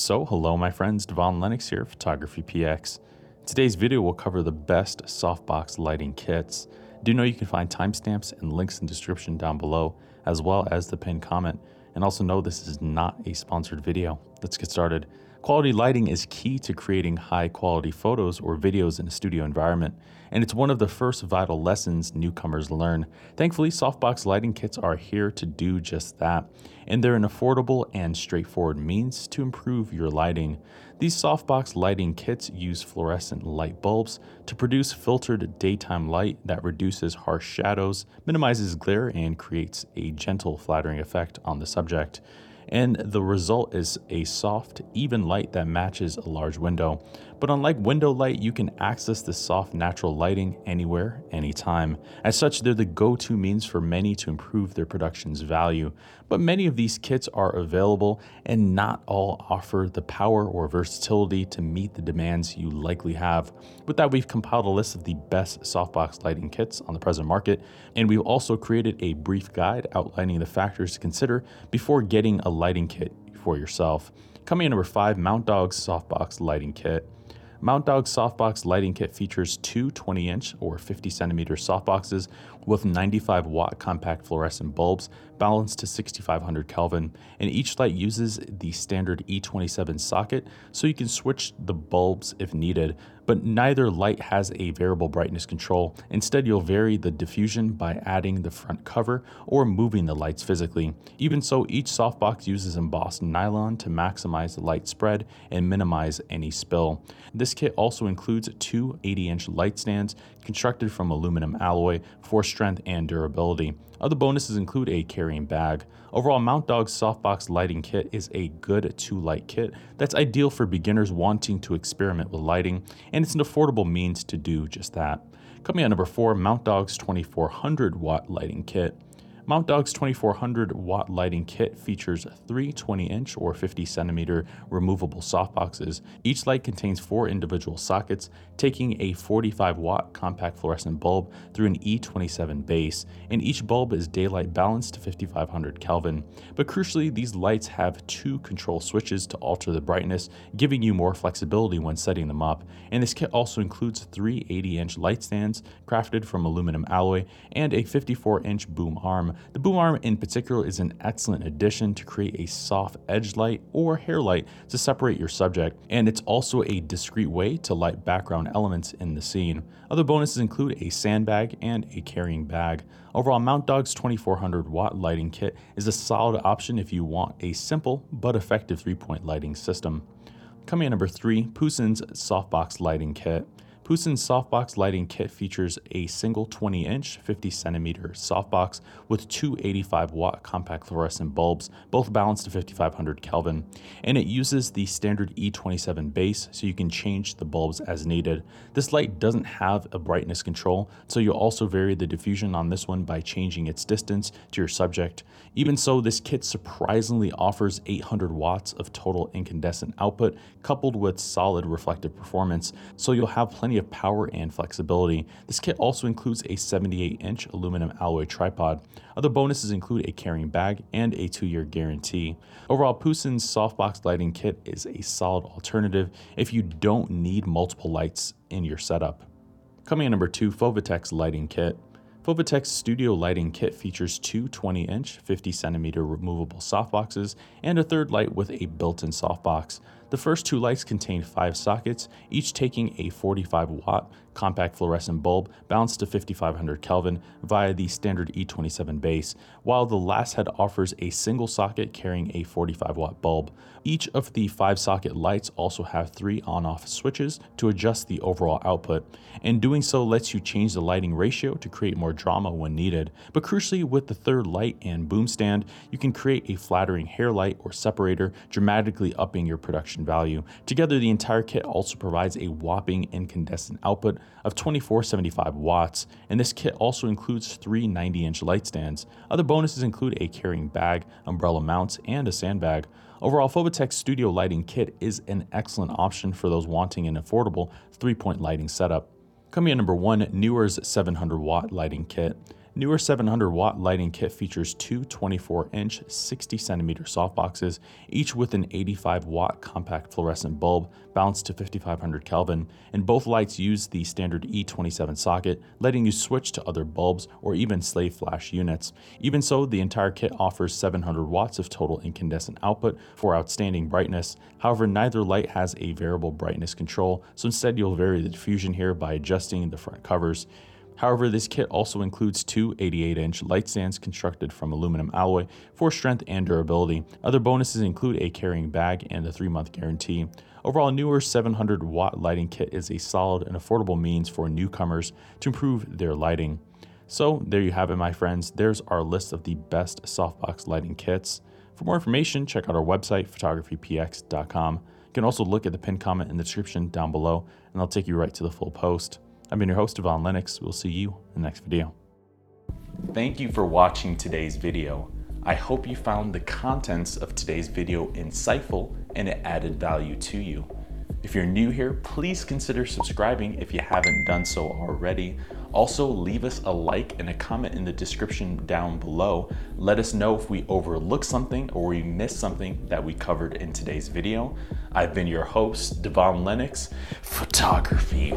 So, hello, my friends, Devon Lennox here, Photography PX. Today's video will cover the best softbox lighting kits. Do know you can find timestamps and links in the description down below, as well as the pinned comment. And also know this is not a sponsored video. Let's get started. Quality lighting is key to creating high quality photos or videos in a studio environment, and it's one of the first vital lessons newcomers learn. Thankfully, softbox lighting kits are here to do just that, and they're an affordable and straightforward means to improve your lighting. These softbox lighting kits use fluorescent light bulbs to produce filtered daytime light that reduces harsh shadows, minimizes glare, and creates a gentle, flattering effect on the subject and the result is a soft, even light that matches a large window. But unlike window light, you can access the soft, natural lighting anywhere, anytime. As such, they're the go to means for many to improve their production's value. But many of these kits are available, and not all offer the power or versatility to meet the demands you likely have. With that, we've compiled a list of the best softbox lighting kits on the present market, and we've also created a brief guide outlining the factors to consider before getting a lighting kit for yourself. Coming in number five, Mountdog's softbox lighting kit. Mountdog softbox lighting kit features two 20 inch or 50 centimeter softboxes with 95 watt compact fluorescent bulbs balanced to 6500 Kelvin, and each light uses the standard E27 socket so you can switch the bulbs if needed, but neither light has a variable brightness control. Instead, you'll vary the diffusion by adding the front cover or moving the lights physically. Even so, each softbox uses embossed nylon to maximize the light spread and minimize any spill. This kit also includes two 80 inch light stands constructed from aluminum alloy for strength and durability. Other bonuses include a carrying bag. Overall, Mountdog's softbox lighting kit is a good two light kit that's ideal for beginners wanting to experiment with lighting, and it's an affordable means to do just that. Coming at number four, Mountdog's 2400 watt lighting kit. Mountdog's 2400 watt lighting kit features three 20 inch or 50 centimeter removable softboxes. Each light contains four individual sockets, taking a 45 watt compact fluorescent bulb through an E27 base, and each bulb is daylight balanced to 5500 Kelvin. But crucially, these lights have two control switches to alter the brightness, giving you more flexibility when setting them up. And this kit also includes three 80 inch light stands crafted from aluminum alloy and a 54 inch boom arm the boom arm in particular is an excellent addition to create a soft edge light or hair light to separate your subject, and it's also a discreet way to light background elements in the scene. Other bonuses include a sandbag and a carrying bag. Overall, Mountdog's 2400 watt lighting kit is a solid option if you want a simple but effective three point lighting system. Coming at number three, Poussin's softbox lighting kit. Poussin's softbox lighting kit features a single 20 inch, 50 centimeter softbox with two 85 watt compact fluorescent bulbs, both balanced to 5500 Kelvin. And it uses the standard E27 base so you can change the bulbs as needed. This light doesn't have a brightness control, so you'll also vary the diffusion on this one by changing its distance to your subject. Even so, this kit surprisingly offers 800 watts of total incandescent output coupled with solid reflective performance, so you'll have plenty of power and flexibility. This kit also includes a 78 inch aluminum alloy tripod. Other bonuses include a carrying bag and a two year guarantee. Overall, Poussin's softbox lighting kit is a solid alternative if you don't need multiple lights in your setup. Coming in number two, Fovitec's lighting kit. Fovitec's studio lighting kit features two 20 inch, 50 centimeter removable softboxes and a third light with a built in softbox. The first two lights contain five sockets, each taking a 45 watt compact fluorescent bulb balanced to 5500 Kelvin via the standard E27 base, while the last head offers a single socket carrying a 45 watt bulb. Each of the five socket lights also have three on off switches to adjust the overall output, and doing so lets you change the lighting ratio to create more drama when needed. But crucially, with the third light and boom stand, you can create a flattering hair light or separator, dramatically upping your production value. Together, the entire kit also provides a whopping incandescent output of 2475 watts, and this kit also includes three 90 inch light stands. Other bonuses include a carrying bag, umbrella mounts, and a sandbag. Overall, Fovitec's studio lighting kit is an excellent option for those wanting an affordable three point lighting setup. Coming in number one, Neewer's 700 watt lighting kit. Neewer 700 watt lighting kit features two 24 inch, 60 centimeter softboxes, each with an 85 watt compact fluorescent bulb balanced to 5500 Kelvin, and both lights use the standard E27 socket, letting you switch to other bulbs or even slave flash units. Even so, the entire kit offers 700 watts of total incandescent output for outstanding brightness. However, neither light has a variable brightness control, so instead you'll vary the diffusion here by adjusting the front covers. However, this kit also includes two 88 inch light stands constructed from aluminum alloy for strength and durability. Other bonuses include a carrying bag and a three month guarantee. Overall, Neewer 700 watt lighting kit is a solid and affordable means for newcomers to improve their lighting. So, there you have it, my friends. There's our list of the best softbox lighting kits. For more information, check out our website, photographypx.com. You can also look at the pinned comment in the description down below, and I'll take you right to the full post. I've been your host, Devon Lennox. We'll see you in the next video. Thank you for watching today's video. I hope you found the contents of today's video insightful and it added value to you. If you're new here, please consider subscribing if you haven't done so already. Also, leave us a like and a comment in the description down below. Let us know if we overlooked something or we missed something that we covered in today's video. I've been your host, Devon Lennox, photography.